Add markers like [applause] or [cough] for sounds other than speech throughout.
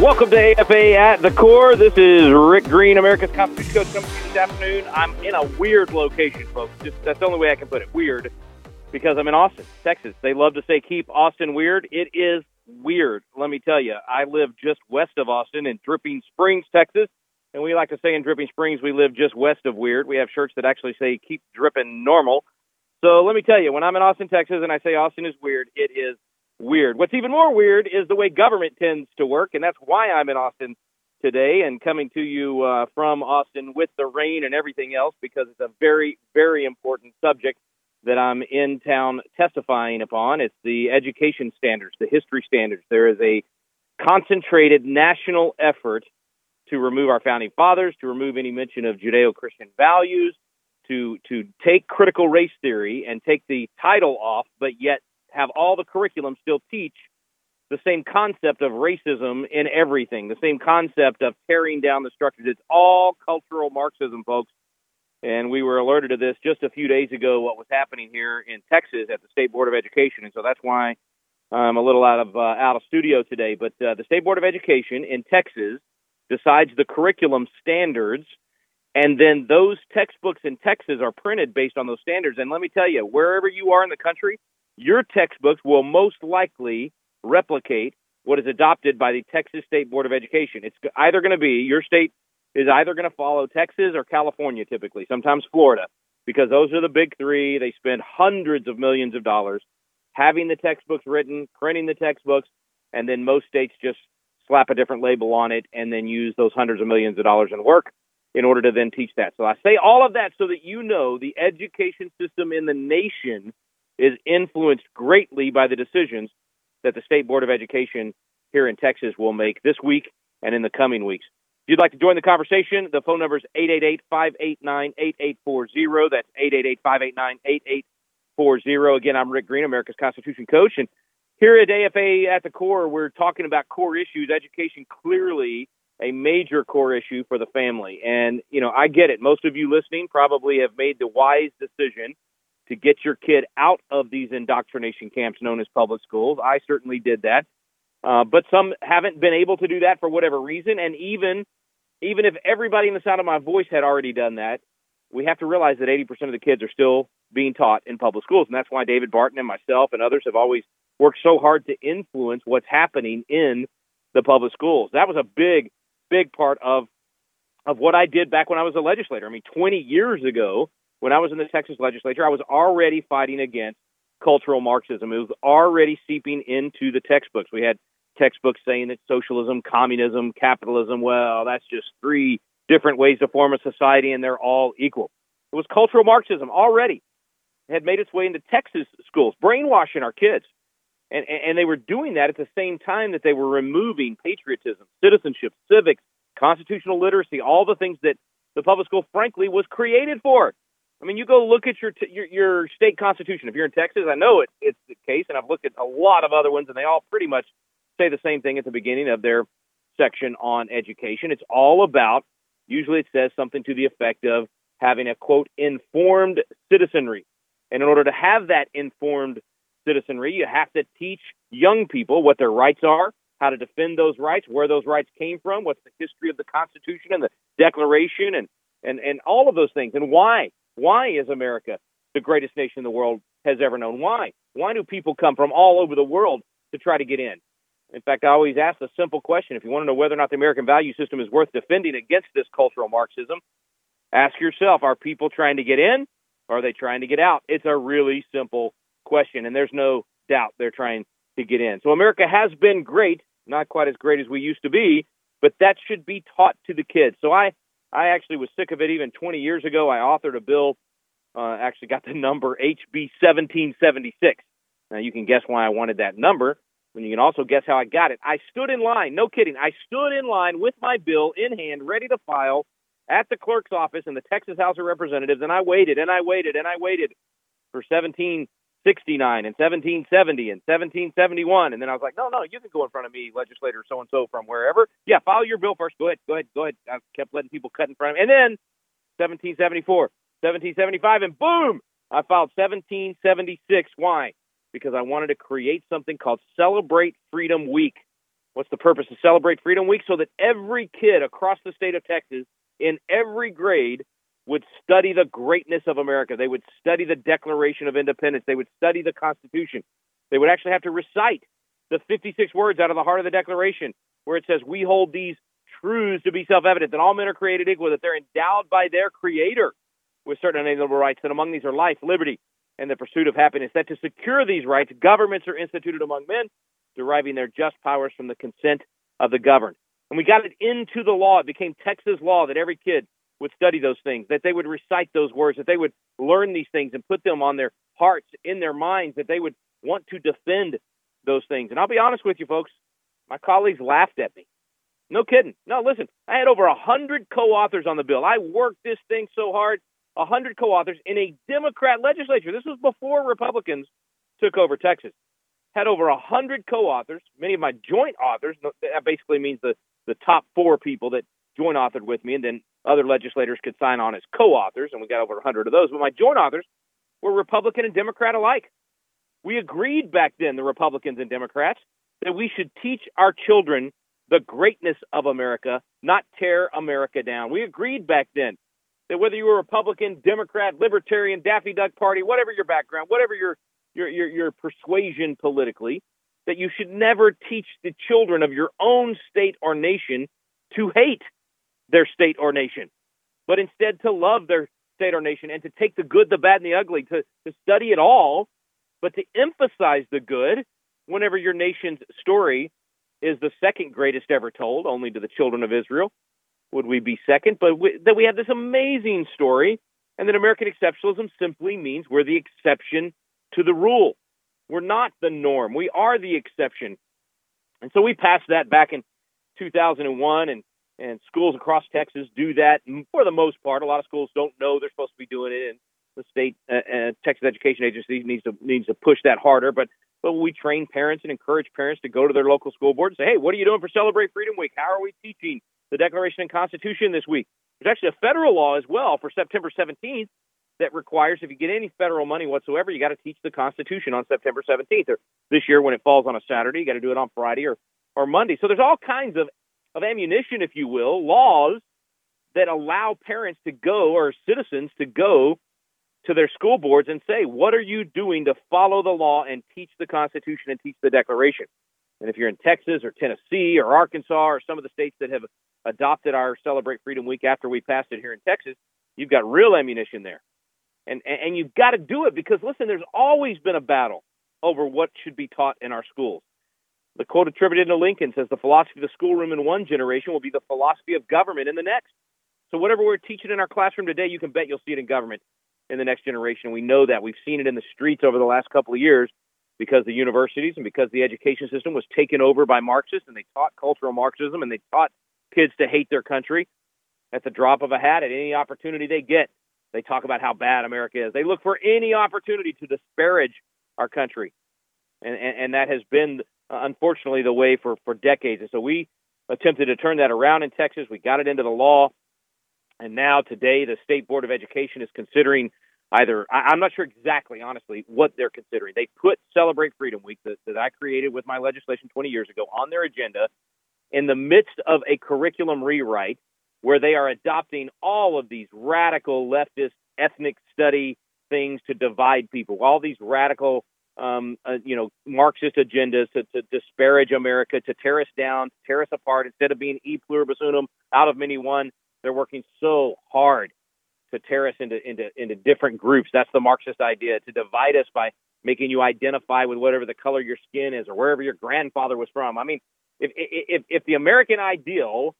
Welcome to AFA at the Core. This is Rick Green, America's Constitution Coach, coming to you this afternoon. I'm in a weird location, folks. Just that's the only way I can put it. Weird, because I'm in Austin, Texas. They love to say keep Austin weird. It is weird. Let me tell you, I live just west of Austin in Dripping Springs, Texas, and we like to say in Dripping Springs we live just west of weird. We have shirts that actually say keep dripping normal. So let me tell you, when I'm in Austin, Texas, and I say Austin is weird, it is weird. What's even more weird is the way government tends to work, and that's why I'm in Austin today and coming to you uh, from Austin with the rain and everything else because it's a very, very important subject that I'm in town testifying upon. It's the education standards, the history standards. There is a concentrated national effort to remove our founding fathers, to remove any mention of Judeo Christian values, to to take critical race theory and take the title off, but yet have all the curriculum still teach the same concept of racism in everything, the same concept of tearing down the structures. It's all cultural Marxism, folks. And we were alerted to this just a few days ago, what was happening here in Texas at the State Board of Education. And so that's why I'm a little out of uh, out of studio today. But uh, the State Board of Education in Texas decides the curriculum standards, and then those textbooks in Texas are printed based on those standards. And let me tell you, wherever you are in the country, your textbooks will most likely replicate what is adopted by the Texas State Board of Education. It's either going to be your state is either going to follow Texas or California typically, sometimes Florida, because those are the big 3. They spend hundreds of millions of dollars having the textbooks written, printing the textbooks, and then most states just slap a different label on it and then use those hundreds of millions of dollars in work in order to then teach that. So I say all of that so that you know the education system in the nation is influenced greatly by the decisions that the State Board of Education here in Texas will make this week and in the coming weeks. If you'd like to join the conversation, the phone number is 888-589-8840. That's 888-589-8840. Again, I'm Rick Green, America's Constitution Coach, and here at AFA at the core, we're talking about core issues. Education clearly a major core issue for the family. And, you know, I get it. Most of you listening probably have made the wise decision to get your kid out of these indoctrination camps known as public schools. I certainly did that. Uh, but some haven't been able to do that for whatever reason. And even even if everybody in the sound of my voice had already done that, we have to realize that 80% of the kids are still being taught in public schools. And that's why David Barton and myself and others have always worked so hard to influence what's happening in the public schools. That was a big, big part of of what I did back when I was a legislator. I mean, 20 years ago, when I was in the Texas legislature, I was already fighting against cultural Marxism. It was already seeping into the textbooks. We had textbooks saying that socialism, communism, capitalism, well, that's just three different ways to form a society and they're all equal. It was cultural Marxism already. It had made its way into Texas schools, brainwashing our kids. And, and they were doing that at the same time that they were removing patriotism, citizenship, civics, constitutional literacy, all the things that the public school, frankly, was created for. I mean, you go look at your, t- your your state constitution. If you're in Texas, I know it, it's the case, and I've looked at a lot of other ones, and they all pretty much say the same thing at the beginning of their section on education. It's all about. Usually, it says something to the effect of having a quote informed citizenry, and in order to have that informed citizenry, you have to teach young people what their rights are, how to defend those rights, where those rights came from, what's the history of the Constitution and the Declaration, and and and all of those things, and why why is America the greatest nation the world has ever known? Why? Why do people come from all over the world to try to get in? In fact, I always ask a simple question. If you want to know whether or not the American value system is worth defending against this cultural Marxism, ask yourself are people trying to get in or are they trying to get out? It's a really simple question, and there's no doubt they're trying to get in. So America has been great, not quite as great as we used to be, but that should be taught to the kids. So I I actually was sick of it even 20 years ago. I authored a bill, uh, actually got the number HB 1776. Now you can guess why I wanted that number. And you can also guess how I got it. I stood in line, no kidding. I stood in line with my bill in hand, ready to file at the clerk's office in the Texas House of Representatives, and I waited and I waited and I waited for 1769 and 1770 and 1771. And then I was like, no, no, you can go in front of me, legislator so and so from wherever. Yeah, file your bill first. Go ahead, go ahead, go ahead. I kept letting people cut in front of me. And then 1774, 1775, and boom, I filed 1776. Why? Because I wanted to create something called Celebrate Freedom Week. What's the purpose of Celebrate Freedom Week? So that every kid across the state of Texas in every grade would study the greatness of America. They would study the Declaration of Independence. They would study the Constitution. They would actually have to recite the 56 words out of the heart of the Declaration where it says, We hold these truths to be self evident that all men are created equal, that they're endowed by their Creator with certain unalienable rights, that among these are life, liberty, and the pursuit of happiness, that to secure these rights, governments are instituted among men, deriving their just powers from the consent of the governed. And we got it into the law. It became Texas law that every kid would study those things, that they would recite those words, that they would learn these things and put them on their hearts, in their minds, that they would want to defend those things. And I'll be honest with you, folks, my colleagues laughed at me. No kidding. No, listen, I had over a hundred co-authors on the bill. I worked this thing so hard. A hundred co-authors in a Democrat legislature. This was before Republicans took over Texas. Had over a hundred co-authors. Many of my joint authors. That basically means the the top four people that joint authored with me, and then other legislators could sign on as co-authors, and we got over a hundred of those. But my joint authors were Republican and Democrat alike. We agreed back then, the Republicans and Democrats, that we should teach our children the greatness of America, not tear America down. We agreed back then that whether you were Republican, Democrat, Libertarian, Daffy Duck Party, whatever your background, whatever your your your, your persuasion politically, that you should never teach the children of your own state or nation to hate their state or nation, but instead to love their state or nation and to take the good, the bad, and the ugly, to, to study it all, but to emphasize the good whenever your nation's story is the second greatest ever told, only to the children of Israel. Would we be second? But we, that we have this amazing story, and that American exceptionalism simply means we're the exception to the rule. We're not the norm. We are the exception. And so we passed that back in 2001, and and schools across Texas do that for the most part. A lot of schools don't know they're supposed to be doing it, and the state uh, uh, Texas Education Agency needs to needs to push that harder. But but we train parents and encourage parents to go to their local school board and say, hey, what are you doing for Celebrate Freedom Week? How are we teaching the Declaration and Constitution this week? There's actually a federal law as well for September 17th that requires if you get any federal money whatsoever, you got to teach the Constitution on September 17th. Or this year, when it falls on a Saturday, you got to do it on Friday or or Monday. So there's all kinds of of ammunition, if you will, laws that allow parents to go or citizens to go to their school boards and say, what are you doing to follow the law and teach the Constitution and teach the Declaration? And if you're in Texas or Tennessee or Arkansas or some of the states that have adopted our Celebrate Freedom Week after we passed it here in Texas, you've got real ammunition there. And, and you've got to do it because, listen, there's always been a battle over what should be taught in our schools. The quote attributed to Lincoln says the philosophy of the schoolroom in one generation will be the philosophy of government in the next. So whatever we're teaching in our classroom today, you can bet you'll see it in government in the next generation. We know that. We've seen it in the streets over the last couple of years because the universities and because the education system was taken over by Marxists and they taught cultural Marxism and they taught kids to hate their country at the drop of a hat at any opportunity they get. They talk about how bad America is. They look for any opportunity to disparage our country. And, and, and that has been uh, unfortunately, the way for, for decades. And so we attempted to turn that around in Texas. We got it into the law. And now, today, the State Board of Education is considering either, I, am not sure exactly, honestly, what they're considering. They put Celebrate Freedom Week that, that I created with my legislation 20 years ago on their agenda in the midst of a curriculum rewrite where they are adopting all of these radical leftist ethnic study things to divide people, all these radical um, uh, you know, Marxist agendas to, to disparage America, to tear us down, to tear us apart. Instead of being e pluribus unum, out of many one, they're working so hard to tear us into into into different groups. That's the Marxist idea to divide us by making you identify with whatever the color your skin is or wherever your grandfather was from. I mean, if if if the American ideal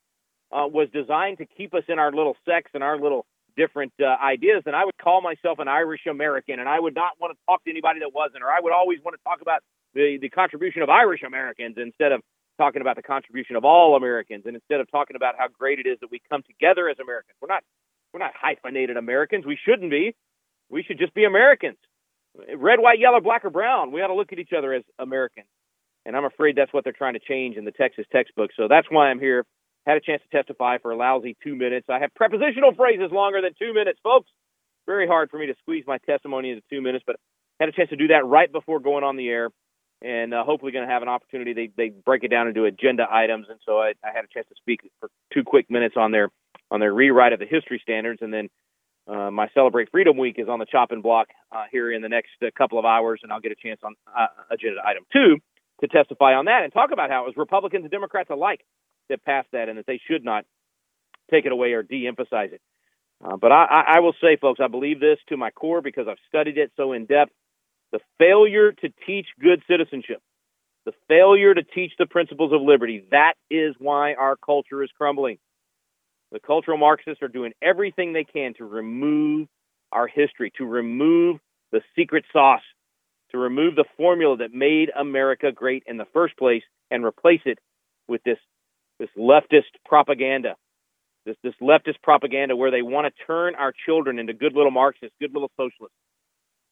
uh, was designed to keep us in our little sects and our little different uh, ideas, And I would call myself an Irish American, and I would not want to talk to anybody that wasn't, or I would always want to talk about the the contribution of Irish Americans instead of talking about the contribution of all Americans, and instead of talking about how great it is that we come together as Americans. We're not we're not hyphenated Americans. We shouldn't be. We should just be Americans. Red, white, yellow, black, or brown. We ought to look at each other as Americans. And I'm afraid that's what they're trying to change in the Texas textbook. So that's why I'm here. Had a chance to testify for a lousy two minutes. I have prepositional phrases longer than two minutes, folks. Very hard for me to squeeze my testimony into two minutes, but had a chance to do that right before going on the air. And uh, hopefully, going to have an opportunity. They they break it down into agenda items, and so I, I had a chance to speak for two quick minutes on their on their rewrite of the history standards, and then uh, my Celebrate Freedom Week is on the chopping block uh, here in the next uh, couple of hours, and I'll get a chance on uh, agenda item two to testify on that and talk about how it was Republicans and Democrats alike that passed that and that they should not take it away or de-emphasize it. Uh, but I, I will say, folks, I believe this to my core because I've studied it so in depth. The failure to teach good citizenship, the failure to teach the principles of liberty, that is why our culture is crumbling. The cultural Marxists are doing everything they can to remove our history, to remove the secret sauce, to remove the formula that made America great in the first place and replace it with this, this leftist propaganda. This, this leftist propaganda where they want to turn our children into good little Marxists, good little socialists.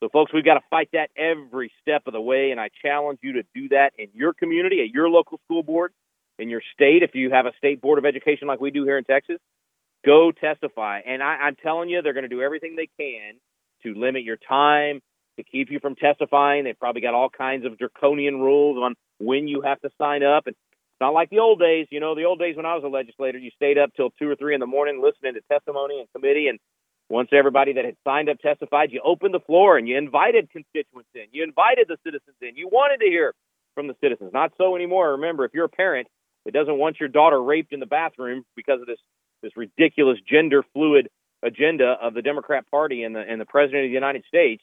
So, folks, we've got to fight that every step of the way, and I challenge you to do that in your community, at your local school board, in your state, if you have a state board of education like we do here in Texas, go testify. And I, I'm telling you, they're going to do everything they can to limit your time, to keep you from testifying. They've probably got all kinds of draconian rules on when you have to sign up. And not like the old days. You know, the old days when I was a legislator, you stayed up till two or three in the morning listening to testimony and committee. And once everybody that had signed up testified, you opened the floor and you invited constituents in. You invited the citizens in. You wanted to hear from the citizens. Not so anymore. Remember, if you're a parent that doesn't want your daughter raped in the bathroom because of this this ridiculous gender fluid agenda of the Democrat Party and the and the President of the United States,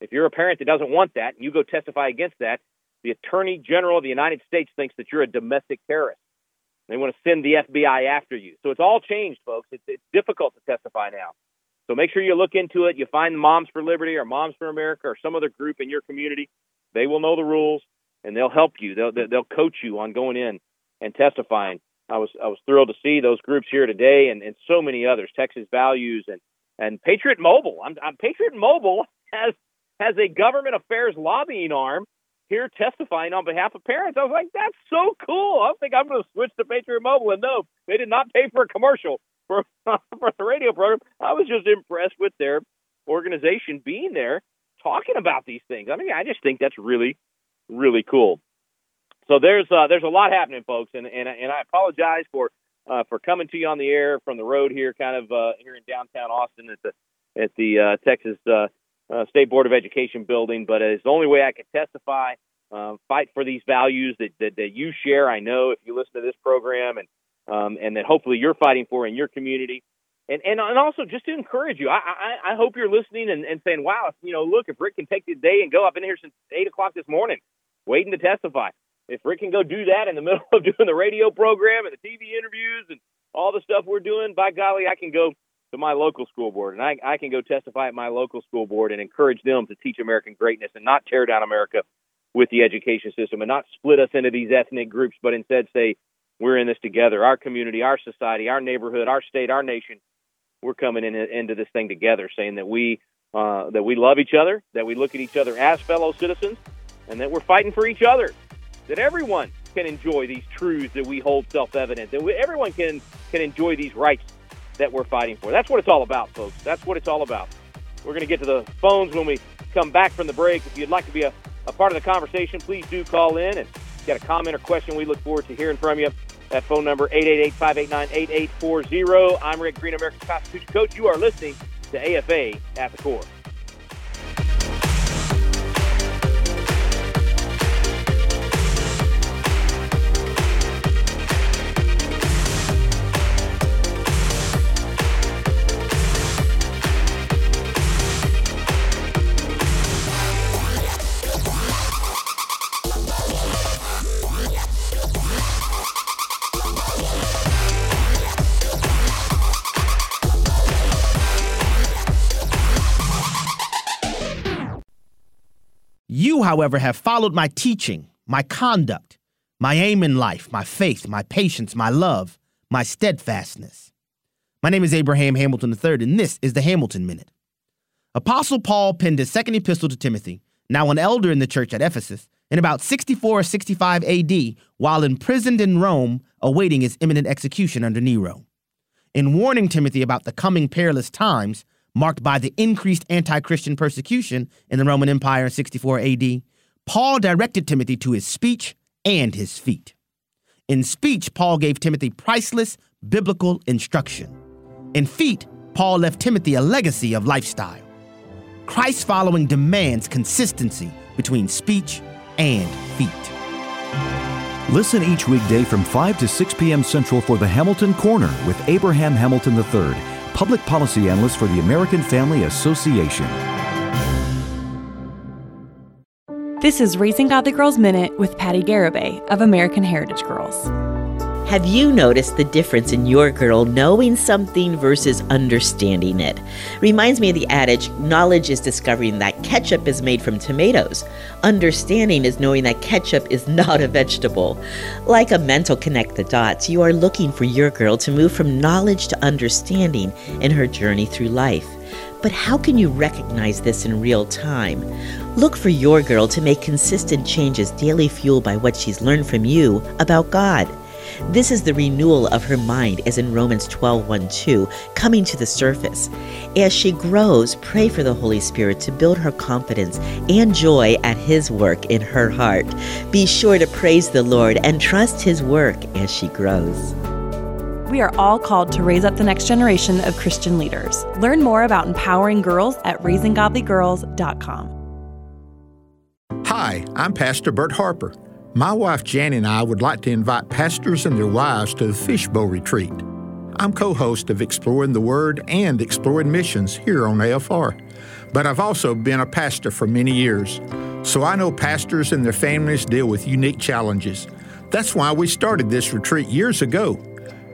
if you're a parent that doesn't want that and you go testify against that, the Attorney General of the United States thinks that you're a domestic terrorist. They want to send the FBI after you. So it's all changed, folks. It's, it's difficult to testify now. So make sure you look into it. You find Moms for Liberty or Moms for America or some other group in your community. They will know the rules and they'll help you. They'll they'll coach you on going in and testifying. I was I was thrilled to see those groups here today and, and so many others. Texas Values and and Patriot Mobile. I'm, I'm Patriot Mobile [laughs] has has a government affairs lobbying arm here testifying on behalf of parents. I was like, that's so cool. I think I'm going to switch to Patriot Mobile. And no, they did not pay for a commercial for [laughs] for the radio program. I was just impressed with their organization being there talking about these things. I mean, I just think that's really really cool. So there's uh, there's a lot happening, folks, and and and I apologize for uh, for coming to you on the air from the road here, kind of uh, here in downtown Austin at the at the uh, Texas uh, State Board of Education building. But it's the only way I can testify, uh, fight for these values that, that that you share. I know if you listen to this program, and um, and that hopefully you're fighting for in your community. And, and and also just to encourage you, I I, I hope you're listening and, and saying, wow, you know, look, if Rick can take the day and go, I've been here since eight o'clock this morning, waiting to testify if Rick can go do that in the [laughs] middle of doing the radio program and the TV interviews and all the stuff we're doing, by golly, I can go to my local school board and I, I can go testify at my local school board and encourage them to teach American greatness and not tear down America with the education system and not split us into these ethnic groups, but instead say we're in this together. Our community, our society, our neighborhood, our state, our nation, we're coming in, into this thing together, saying that we uh, that we love each other, that we look at each other as fellow citizens, and that we're fighting for each other that everyone can enjoy these truths that we hold self-evident, that we, everyone can can enjoy these rights that we're fighting for. That's what it's all about, folks. That's what it's all about. We're going to get to the phones when we come back from the break. If you'd like to be a, a part of the conversation, please do call in and get a comment or question. We look forward to hearing from you. That phone number, 888-589-8840. I'm Rick Green, American Constitution Coach. You are listening to AFA at the Core. However, have followed my teaching, my conduct, my aim in life, my faith, my patience, my love, my steadfastness. My name is Abraham Hamilton III, and this is the Hamilton Minute. Apostle Paul penned his second epistle to Timothy, now an elder in the church at Ephesus, in about 64 or 65 AD while imprisoned in Rome awaiting his imminent execution under Nero. In warning Timothy about the coming perilous times, marked by the increased anti Christian persecution in the Roman Empire in 64 AD, Paul directed Timothy to his speech and his feet. In speech, Paul gave Timothy priceless biblical instruction. In feet, Paul left Timothy a legacy of lifestyle. Christ following demands consistency between speech and feet. Listen each weekday from 5 to 6 p.m. Central for the Hamilton Corner with Abraham Hamilton III, Public Policy Analyst for the American Family Association. This is Raising Godly Girls Minute with Patti Garibay of American Heritage Girls. Have you noticed the difference in your girl knowing something versus understanding it? Reminds me of the adage knowledge is discovering that ketchup is made from tomatoes. Understanding is knowing that ketchup is [laughs] not a vegetable. Like a mental connect the dots, you are looking for your girl to move from knowledge to understanding in her journey through life. But how can you recognize this in real time? Look for your girl to make consistent changes daily fueled by what she's learned from you about God. This is the renewal of her mind, as in Romans 12 1 2, coming to the surface. As she grows, pray for the Holy Spirit to build her confidence and joy at His work in her heart. Be sure to praise the Lord and trust His work as she grows. We are all called to raise up the next generation of Christian leaders. Learn more about empowering girls at raisinggodlygirls.com. Hi, I'm Pastor Bert Harper. My wife Jan and I would like to invite pastors and their wives to the Fishbowl Retreat. I'm co host of Exploring the Word and Exploring Missions here on AFR, but I've also been a pastor for many years, so I know pastors and their families deal with unique challenges. That's why we started this retreat years ago.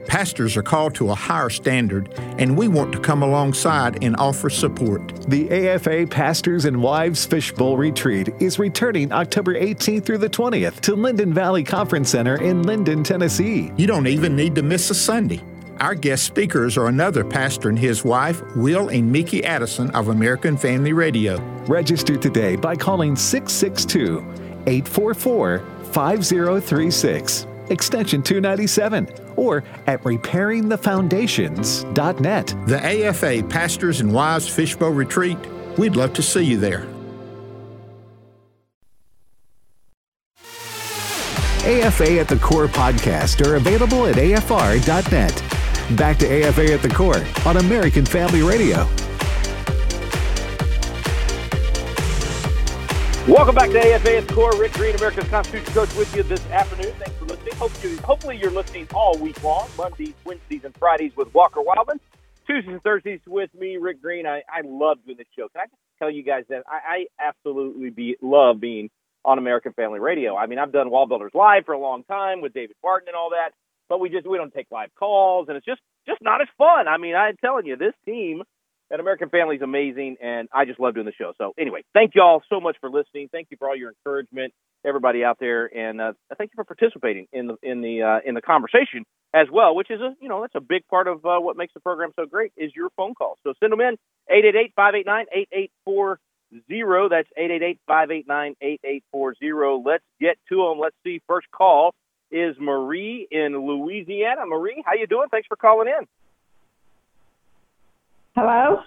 Pastors are called to a higher standard, and we want to come alongside and offer support. The AFA Pastors and Wives Fishbowl Retreat is returning October 18th through the 20th to Linden Valley Conference Center in Linden, Tennessee. You don't even need to miss a Sunday. Our guest speakers are another pastor and his wife, Will and Mickey Addison of American Family Radio. Register today by calling 662 844 5036, extension 297 or at repairingthefoundations.net. The AFA Pastors and Wives Fishbowl Retreat, we'd love to see you there. AFA at the Core podcast are available at afr.net. Back to AFA at the Core on American Family Radio. Welcome back to AFA at the Core. Rick Green, America's Constitution Coach, with you this afternoon. Thanks for listening. Hope you, hopefully, you're listening all week long Mondays, Wednesdays, and Fridays with Walker Wildmon. Tuesdays and Thursdays with me, Rick Green. I, I love doing this show. Can I just tell you guys that I, I absolutely be, love being on American Family Radio? I mean, I've done WallBuilders Live for a long time with David Barton and all that, but we just we don't take live calls, and it's just just not as fun. I mean, I'm telling you, this team at American Family is amazing, and I just love doing the show. So anyway, thank you all so much for listening. Thank you for all your encouragement, everybody out there, and uh, thank you for participating in the in the uh, in the conversation as well, which is a you know that's a big part of uh, what makes the program so great is your phone calls. So send them in 888-589-8840. That's 888-589-8840. Let's get to them. Let's see. First call is Marie in Louisiana. Marie, how you doing? Thanks for calling in. Hello?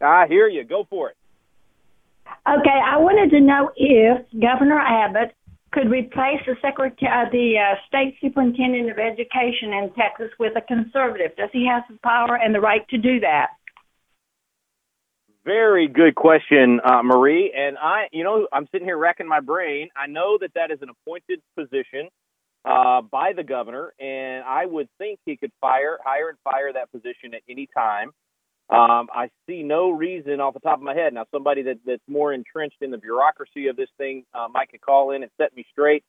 I hear you. Go for it. Okay, I wanted to know if Governor Abbott could replace the secretary, uh, the uh, state superintendent of education in Texas with a conservative. Does he have the power and the right to do that? Very good question, uh, Marie. And I, you know, I'm sitting here racking my brain. I know that that is an appointed position uh, by the governor, and I would think he could fire, hire, and fire that position at any time. Um, I see no reason off the top of my head. Now, somebody that, that's more entrenched in the bureaucracy of this thing uh, might could call in and set me straight,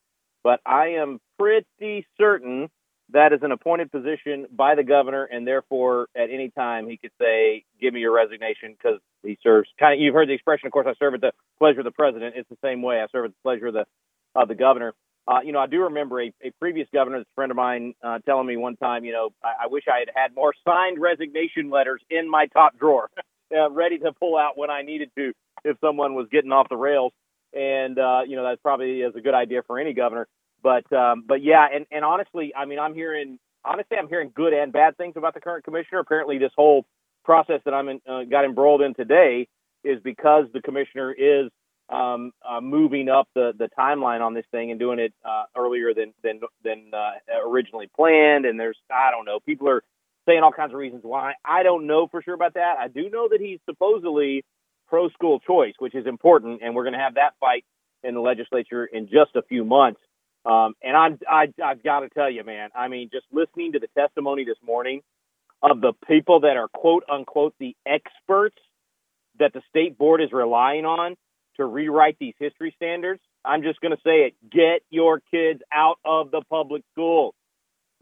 but I am pretty certain that is an appointed position by the governor, and therefore, at any time, he could say, "Give me your resignation," because he serves. Kind of, you've heard the expression. Of course, I serve at the pleasure of the president. It's the same way. I serve at the pleasure of the of the governor. Uh, you know, I do remember a, a previous governor, a friend of mine, uh, telling me one time, you know, I, I wish I had had more signed resignation letters in my top drawer, [laughs] uh, ready to pull out when I needed to if someone was getting off the rails. And uh, you know, that's probably is a good idea for any governor. But um, but yeah, and, and honestly, I mean, I'm hearing honestly, I'm hearing good and bad things about the current commissioner. Apparently, this whole process that I'm in, uh, got embroiled in today is because the commissioner is um, uh, moving up the, the timeline on this thing and doing it uh, earlier than than than uh, originally planned. And there's I don't know, people are saying all kinds of reasons why. I don't know for sure about that. I do know that he's supposedly pro school choice, which is important, and we're going to have that fight in the legislature in just a few months. Um, and I'm, I, I've got to tell you, man, I mean, just listening to the testimony this morning of the people that are quote unquote the experts that the state board is relying on to rewrite these history standards, I'm just going to say it get your kids out of the public schools.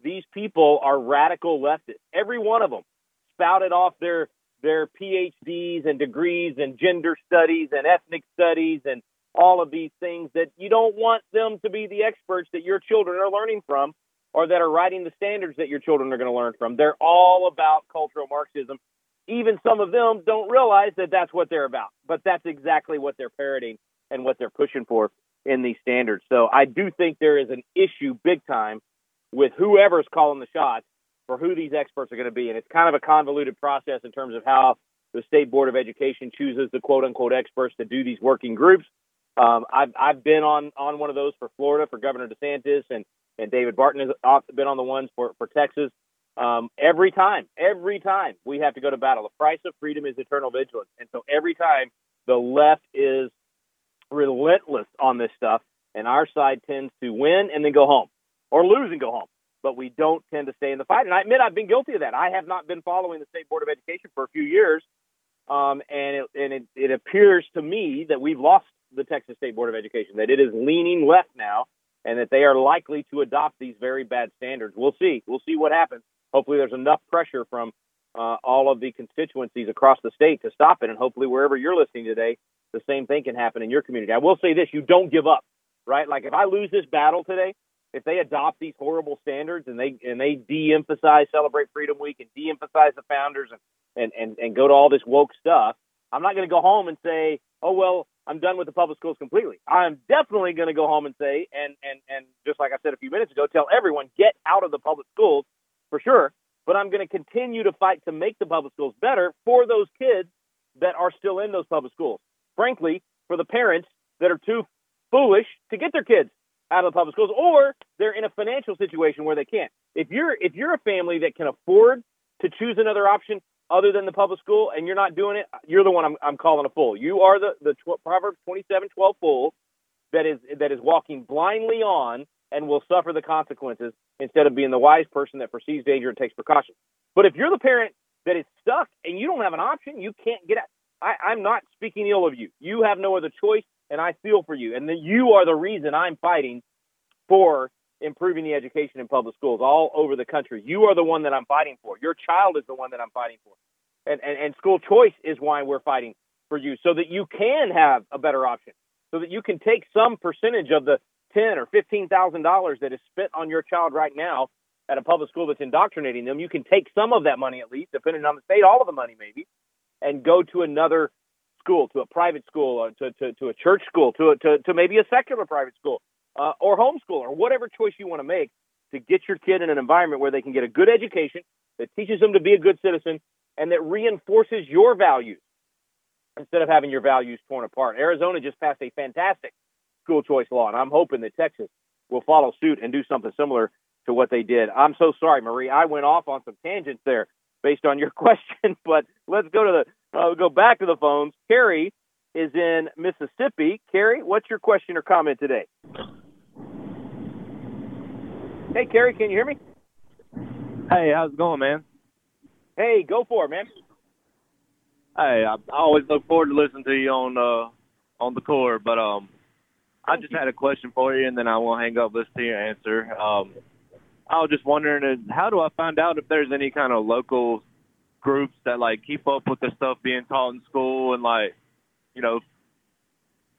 These people are radical leftists. Every one of them spouted off their their PhDs and degrees and gender studies and ethnic studies and all of these things that you don't want them to be the experts that your children are learning from or that are writing the standards that your children are going to learn from. They're all about cultural Marxism. Even some of them don't realize that that's what they're about, but that's exactly what they're parroting and what they're pushing for in these standards. So I do think there is an issue big time with whoever's calling the shots for who these experts are going to be. And it's kind of a convoluted process in terms of how the State Board of Education chooses the quote unquote experts to do these working groups. Um, I've I've been on on one of those for Florida for Governor DeSantis, and and David Barton has been on the ones for for Texas. Um, every time, every time we have to go to battle. The price of freedom is eternal vigilance, and so every time the left is relentless on this stuff, and our side tends to win and then go home, or lose and go home. But we don't tend to stay in the fight. And I admit I've been guilty of that. I have not been following the State Board of Education for a few years, um, and it, and it, it appears to me that we've lost the Texas State Board of Education, that it is leaning left now and that they are likely to adopt these very bad standards. We'll see. We'll see what happens. Hopefully, there's enough pressure from uh, all of the constituencies across the state to stop it. And hopefully, wherever you're listening today, the same thing can happen in your community. I will say this you don't give up, right? Like if I lose this battle today, if they adopt these horrible standards and they and they de-emphasize Celebrate Freedom Week and de-emphasize the founders and and and, and go to all this woke stuff, I'm not going to go home and say, oh well, I'm done with the public schools completely. I'm definitely going to go home and say, and and and just like I said a few minutes ago, tell everyone get out of the public schools for sure. But I'm going to continue to fight to make the public schools better for those kids that are still in those public schools. Frankly, for the parents that are too foolish to get their kids out of the public schools, or they're in a financial situation where they can't. If you're if you're a family that can afford to choose another option, other than the public school and you're not doing it, you're the one I'm, I'm calling a fool. You are the the tw- Proverbs 27:12 fool that is that is walking blindly on and will suffer the consequences instead of being the wise person that perceives danger and takes precautions. But if you're the parent that is stuck and you don't have an option, you can't get out. I, I'm not speaking ill of you. You have no other choice, and I feel for you. And then you are the reason I'm fighting for improving the education in public schools all over the country. You are the one that I'm fighting for. Your child is the one that I'm fighting for. And, and, and school choice is why we're fighting for you so that you can have a better option, so that you can take some percentage of the ten or fifteen thousand dollars that is spent on your child right now at a public school that's indoctrinating them. You can take some of that money at least, depending on the state, all of the money maybe, and go to another school, to a private school, or to, to, to a church school, to, a, to, to maybe a secular private school, uh, or homeschool or whatever choice you want to make to get your kid in an environment where they can get a good education that teaches them to be a good citizen and that reinforces your values instead of having your values torn apart. Arizona just passed a fantastic school choice law, and I'm hoping that Texas will follow suit and do something similar to what they did. I'm so sorry, Marie. I went off on some tangents there based on your [laughs] question, but let's go to the uh, go back to the phones. Kerry is in Mississippi. Kerry, what's your question or comment today? Hey, Kerry, can you hear me? Hey, how's it going, man? Hey, go for it, man. Hey, I, I always look forward to listening to you on uh on the core, but um, I just had a question for you, and then I will hang up, listen to your answer. Um, I was just wondering, how do I find out if there's any kind of local groups that like keep up with the stuff being taught in school and like, you know,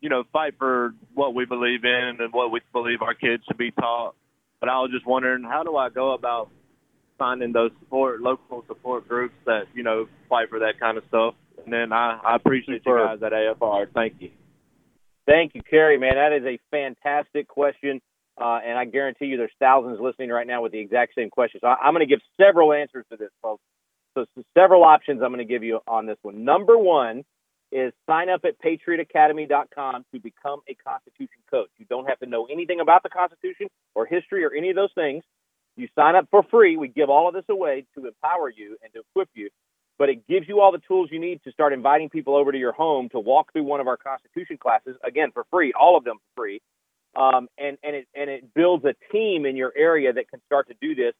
you know, fight for what we believe in and what we believe our kids should be taught. But I was just wondering, how do I go about finding those support local support groups that you know fight for that kind of stuff? And then I, I appreciate you guys at AFR. Thank you. Thank you, Kerry. Man, that is a fantastic question. Uh, and I guarantee you there's thousands listening right now with the exact same question. So I, am going to give several answers to this, folks. So, so several options I'm going to give you on this one. Number one is sign up at patriotacademy.com to become a Constitution coach. You don't have to know anything about the Constitution or history or any of those things. You sign up for free. We give all of this away to empower you and to equip you, but it gives you all the tools you need to start inviting people over to your home to walk through one of our Constitution classes again for free, all of them for free. Um, and and it and it builds a team in your area that can start to do this,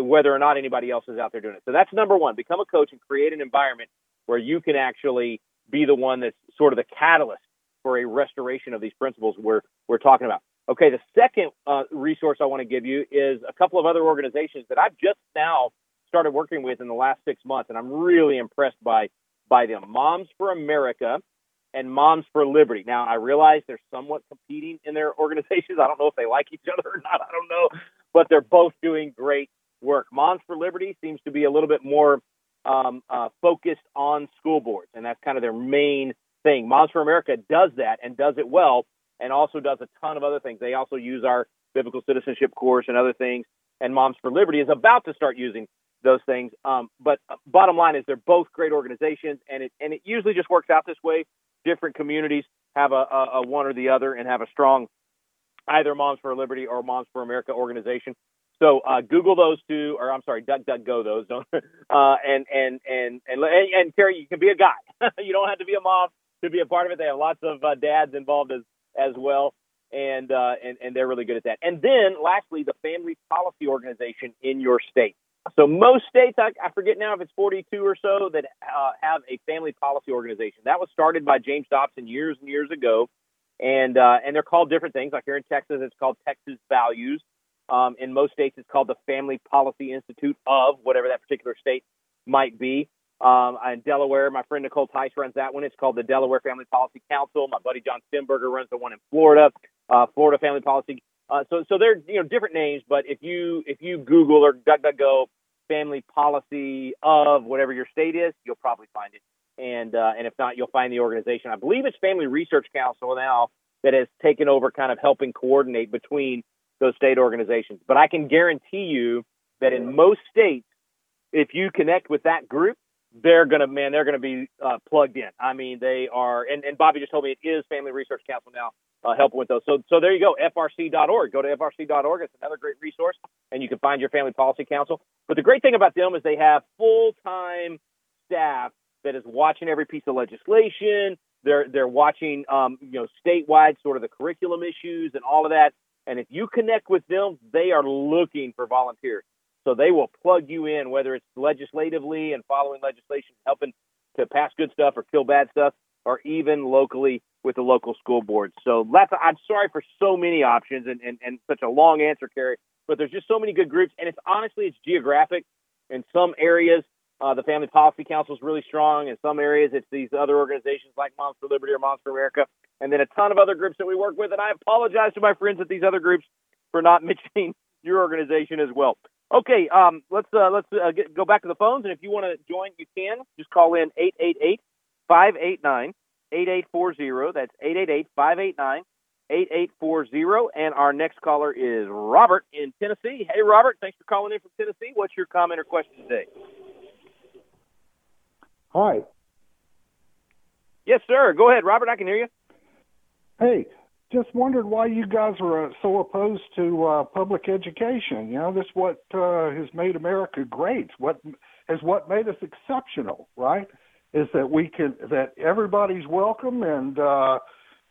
whether or not anybody else is out there doing it. So that's number one: become a coach and create an environment where you can actually be the one that's sort of the catalyst for a restoration of these principles we're we're talking about. Okay, the second uh, resource I want to give you is a couple of other organizations that I've just now started working with in the last six months, and I'm really impressed by by them. Moms for America and Moms for Liberty. Now, I realize they're somewhat competing in their [laughs] organizations. I don't know if they like each other or not. I don't know, but they're both doing great work. Moms for Liberty seems to be a little bit more um, uh, focused on school boards, and that's kind of their main thing. Moms for America does that and does it well, and also does a ton of other things. They also use our biblical citizenship course and other things. And Moms for Liberty is about to start using those things. Um, but uh, bottom line is they're both great organizations, and it and it usually just works out this way. Different communities have a, a, a one or the other, and have a strong either Moms for Liberty or Moms for America organization. So uh, Google those two, or I'm sorry, DuckDuckGo those. Don't, [laughs] uh, and, and and and and and Kerry, you can be a guy. [laughs] you don't have to be a mom to be a part of it. They have lots of uh, dads involved as as well, and uh, and and they're really good at that. And then lastly, the Family Policy Organization in your state. So most states, I, I forget now if it's 42 or so that uh, have a family policy organization. That was started by James Dobson years and years ago, and uh, and they're called different things. Like here in Texas, it's called Texas Values. Um, in most states, it's called the Family Policy Institute of whatever that particular state might be. Um, in Delaware, my friend Nicole Theis runs that one. It's called the Delaware Family Policy Council. My buddy John Stemberger runs the one in Florida, uh, Florida Family Policy. Uh, so, so they're you know different names, but if you if you Google or DuckDuckGo family policy of whatever your state is, you'll probably find it. And uh, and if not, you'll find the organization. I believe it's Family Research Council now that has taken over, kind of helping coordinate between those state organizations. But I can guarantee you that in most states, if you connect with that group, they're gonna man, they're gonna be uh, plugged in. I mean, they are. And, and Bobby just told me it is Family Research Council now uh, with those. So so there you go, FRC.org. Go to FRC.org. It's another great resource, and you can find your Family Policy Council. But the great thing about them is they have full time staff that is watching every piece of legislation. They're they're watching um, you know statewide sort of the curriculum issues and all of that. And if you connect with them, they are looking for volunteers. So they will plug you in, whether it's legislatively and following legislation, helping to pass good stuff or kill bad stuff, or even locally with the local school boards. So I'm sorry for so many options and, and, and such a long answer, Kerry, but there's just so many good groups. And it's honestly, it's geographic. In some areas, uh, the Family Policy Council is really strong. In some areas, it's these other organizations like Moms for Liberty or Moms for America, and then a ton of other groups that we work with. And I apologize to my friends at these other groups for not [laughs] mentioning your organization as well. Okay, um, let's uh, let's uh, get, go back to the phones, and if you want to join, you can. Just call in 888-589-8840. That's 888-589-8840. And our next caller is Robert in Tennessee. Hey, Robert, thanks for calling in from Tennessee. What's your comment or question today? Hi. Yes, sir. Go ahead, Robert. I can hear you. Hey, just wondered why you guys are uh, so opposed to uh, public education. You know, this what uh, has made America great. What has what made us exceptional, right? Is that we can that everybody's welcome and uh,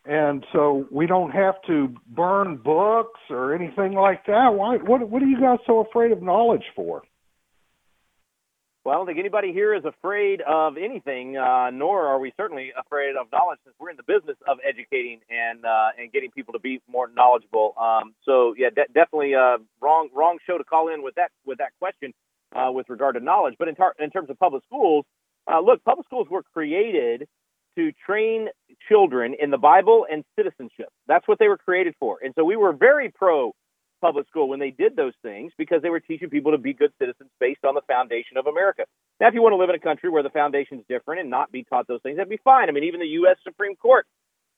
and so we don't have to burn books or anything like that. Why? What? What are you guys so afraid of knowledge for? Well, I don't think anybody here is afraid of anything, uh, nor are we certainly afraid of knowledge, since we're in the business of educating and uh, and getting people to be more knowledgeable. Um, so, yeah, de- definitely uh, wrong wrong show to call in with that with that question uh, with regard to knowledge. But in, tar- in terms of public schools, uh, look, public schools were created to train children in the Bible and citizenship. That's what they were created for. And so we were very pro public school when they did those things because they were teaching people to be good citizens based on the foundation of America. Now, if you want to live in a country where the foundation is different and not be taught those things, that'd be fine. I mean, even the U.S. Supreme Court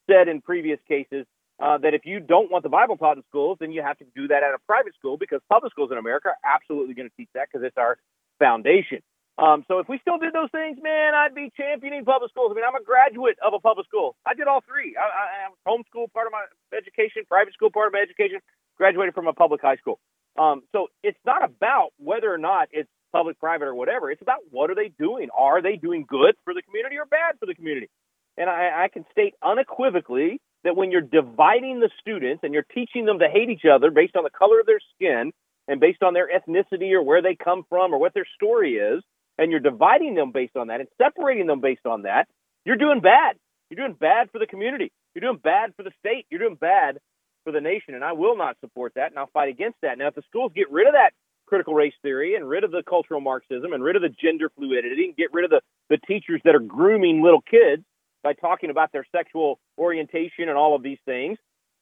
said in previous cases uh, that if you don't want the Bible taught in schools, then you have to do that at a private school because public schools in America are absolutely going to teach that because it's our foundation. Um, so if we still did those things, man, I'd be championing public schools. I mean, I'm a graduate of a public school. I did all three. I, I, I homeschool part of my education, private school part of my education, graduated from a public high school. Um, so it's not about whether or not it's public, private, or whatever. It's about what are they doing? Are they doing good for the community or bad for the community? And I, I can state unequivocally that when you're dividing the students and you're teaching them to hate each other based on the color of their skin and based on their ethnicity or where they come from or what their story is, and you're dividing them based on that and separating them based on that, you're doing bad. You're doing bad for the community. You're doing bad for the state. You're doing bad for the nation. And I will not support that, and I'll fight against that. Now, if the schools get rid of that critical race theory and rid of the cultural Marxism and rid of the gender fluidity and get rid of the, the teachers that are grooming little kids by talking about their sexual orientation and all of these things,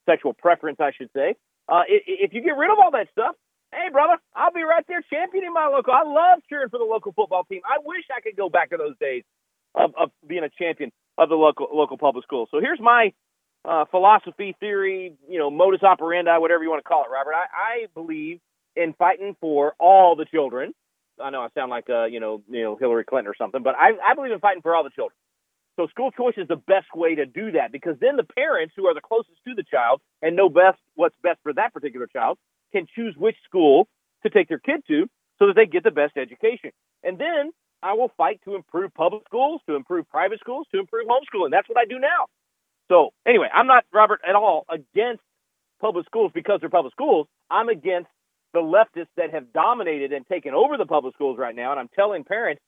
sexual preference, I should say. Uh, if you get rid of all that stuff, hey, brother, I'll be right there championing my local. I love cheering for the local football team. I wish I could go back to those days of, of being a champion of the local local public school. So here's my uh, philosophy, theory, you know, modus operandi, whatever you want to call it, Robert. I, I believe in fighting for all the children. I know I sound like uh, you know, you know, Hillary Clinton or something, but I, I believe in fighting for all the children. So school choice is the best way to do that because then the parents who are the closest to the child and know best what's best for that particular child can choose which school to take their kid to so that they get the best education. And then I will fight to improve public schools, to improve private schools, to improve homeschooling. That's what I do now. So anyway, I'm not Robert at all against public schools because they're public schools. I'm against the leftists that have dominated and taken over the public schools right now. And I'm telling parents,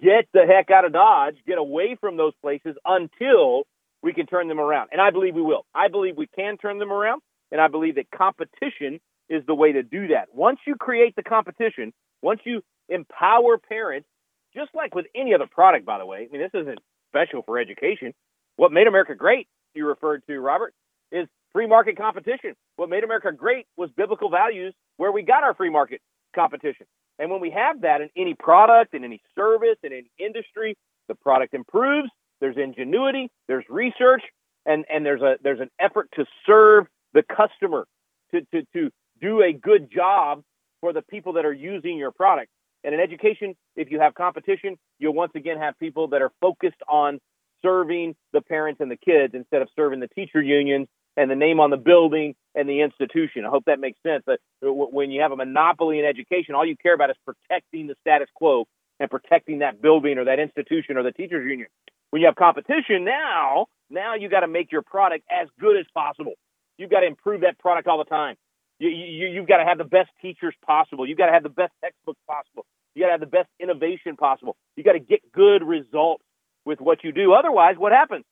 get the heck out of Dodge, get away from those places until we can turn them around. And I believe we will. I believe we can turn them around. And I believe that competition is the way to do that. Once you create the competition, once you empower parents, just like with any other product, by the way, I mean, this isn't special for education. What made America great, you referred to, Robert, is free market competition. What made America great was biblical values where we got our free market competition. And when we have that in any product, in any service, in any industry, the product improves, there's ingenuity, there's research, and, and there's a there's an effort to serve the customer, to, to, to do a good job for the people that are using your product. And in education, if you have competition, you'll once again have people that are focused on serving the parents and the kids instead of serving the teacher unions and the name on the building and the institution. I hope that makes sense. But when you have a monopoly in education, all you care about is protecting the status quo and protecting that building or that institution or the teachers union. When you have competition now, now you got to make your product as good as possible. You've got to improve that product all the time. You, you, you've got to have the best teachers possible. You've got to have the best textbooks possible. You got to have the best innovation possible. You got to get good results with what you do. Otherwise, what happens?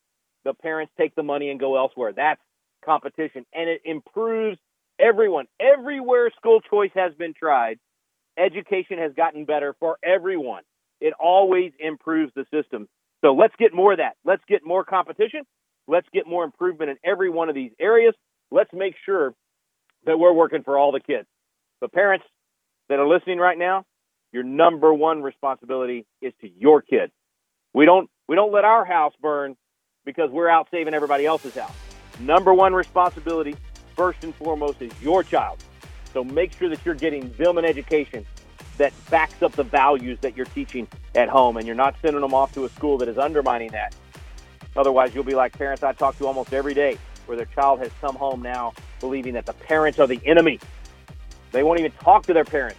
The parents take the money and go elsewhere. That's competition, and it improves everyone. Everywhere school choice has been tried, education has gotten better for everyone. It always improves the system. So let's get more of that. Let's get more competition. Let's get more improvement in every one of these areas. Let's make sure that we're working for all the kids. But parents that are listening right now, your number one responsibility is to your kids. We don't we don't let our house burn because we're out saving everybody else's house. Number one responsibility, first and foremost, is your child. So make sure that you're getting them an education that backs up the values that you're teaching at home and you're not sending them off to a school that is undermining that. Otherwise, you'll be like parents I talk to almost every day where their child has come home now believing that the parents are the enemy. They won't even talk to their parents.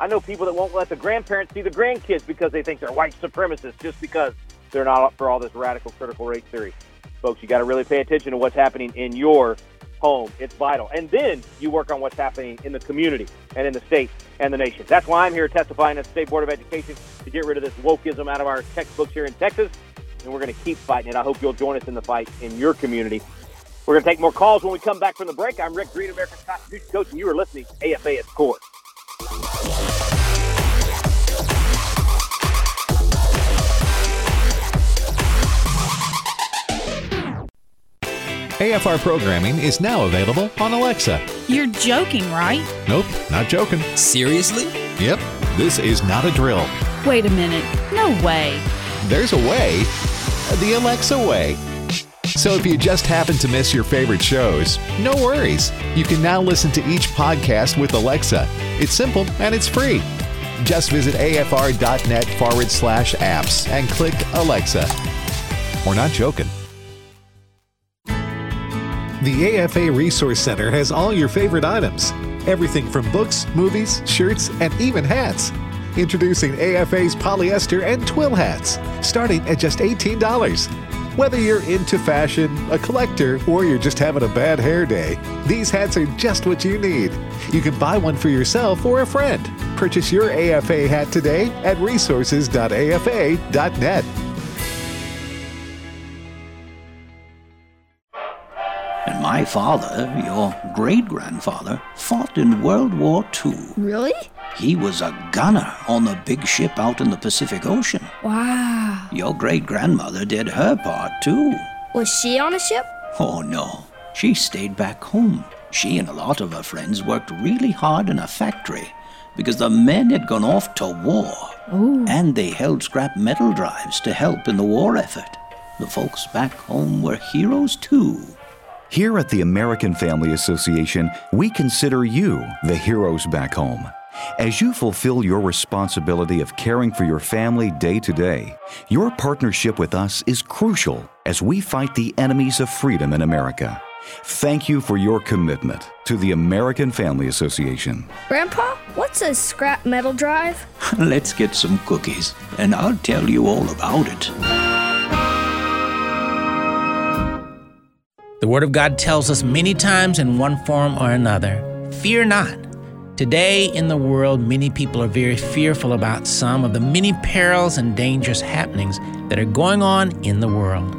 I know people that won't let the grandparents see the grandkids because they think they're white supremacists just because they're not up for all this radical critical race theory. Folks, you got to really pay attention to what's happening in your home. It's vital. And then you work on what's happening in the community and in the state and the nation. That's why I'm here testifying at the State Board of Education to get rid of this wokeism out of our textbooks here in Texas. And we're going to keep fighting it. I hope you'll join us in the fight in your community. We're going to take more calls when we come back from the break. I'm Rick Green, American Constitution Coach, and you are listening to AFA at the AFR programming is now available on Alexa. You're joking, right? Nope, not joking. Seriously? Yep, this is not a drill. Wait a minute. No way. There's a way, the Alexa way. So if you just happen to miss your favorite shows, no worries. You can now listen to each podcast with Alexa. It's simple and it's free. Just visit afr.net forward slash apps and click Alexa. We're not joking. The AFA Resource Center has all your favorite items everything from books, movies, shirts, and even hats. Introducing AFA's polyester and twill hats, starting at just $18. Whether you're into fashion, a collector, or you're just having a bad hair day, these hats are just what you need. You can buy one for yourself or a friend. Purchase your AFA hat today at resources.afa.net. father, your great grandfather, fought in World War II. Really? He was a gunner on the big ship out in the Pacific Ocean. Wow. Your great grandmother did her part too. Was she on a ship? Oh no, she stayed back home. She and a lot of her friends worked really hard in a factory because the men had gone off to war. Ooh. And they held scrap metal drives to help in the war effort. The folks back home were heroes too. Here at the American Family Association, we consider you the heroes back home. As you fulfill your responsibility of caring for your family day to day, your partnership with us is crucial as we fight the enemies of freedom in America. Thank you for your commitment to the American Family Association. Grandpa, what's a scrap metal drive? [laughs] Let's get some cookies, and I'll tell you all about it. The Word of God tells us many times in one form or another fear not. Today in the world, many people are very fearful about some of the many perils and dangerous happenings that are going on in the world.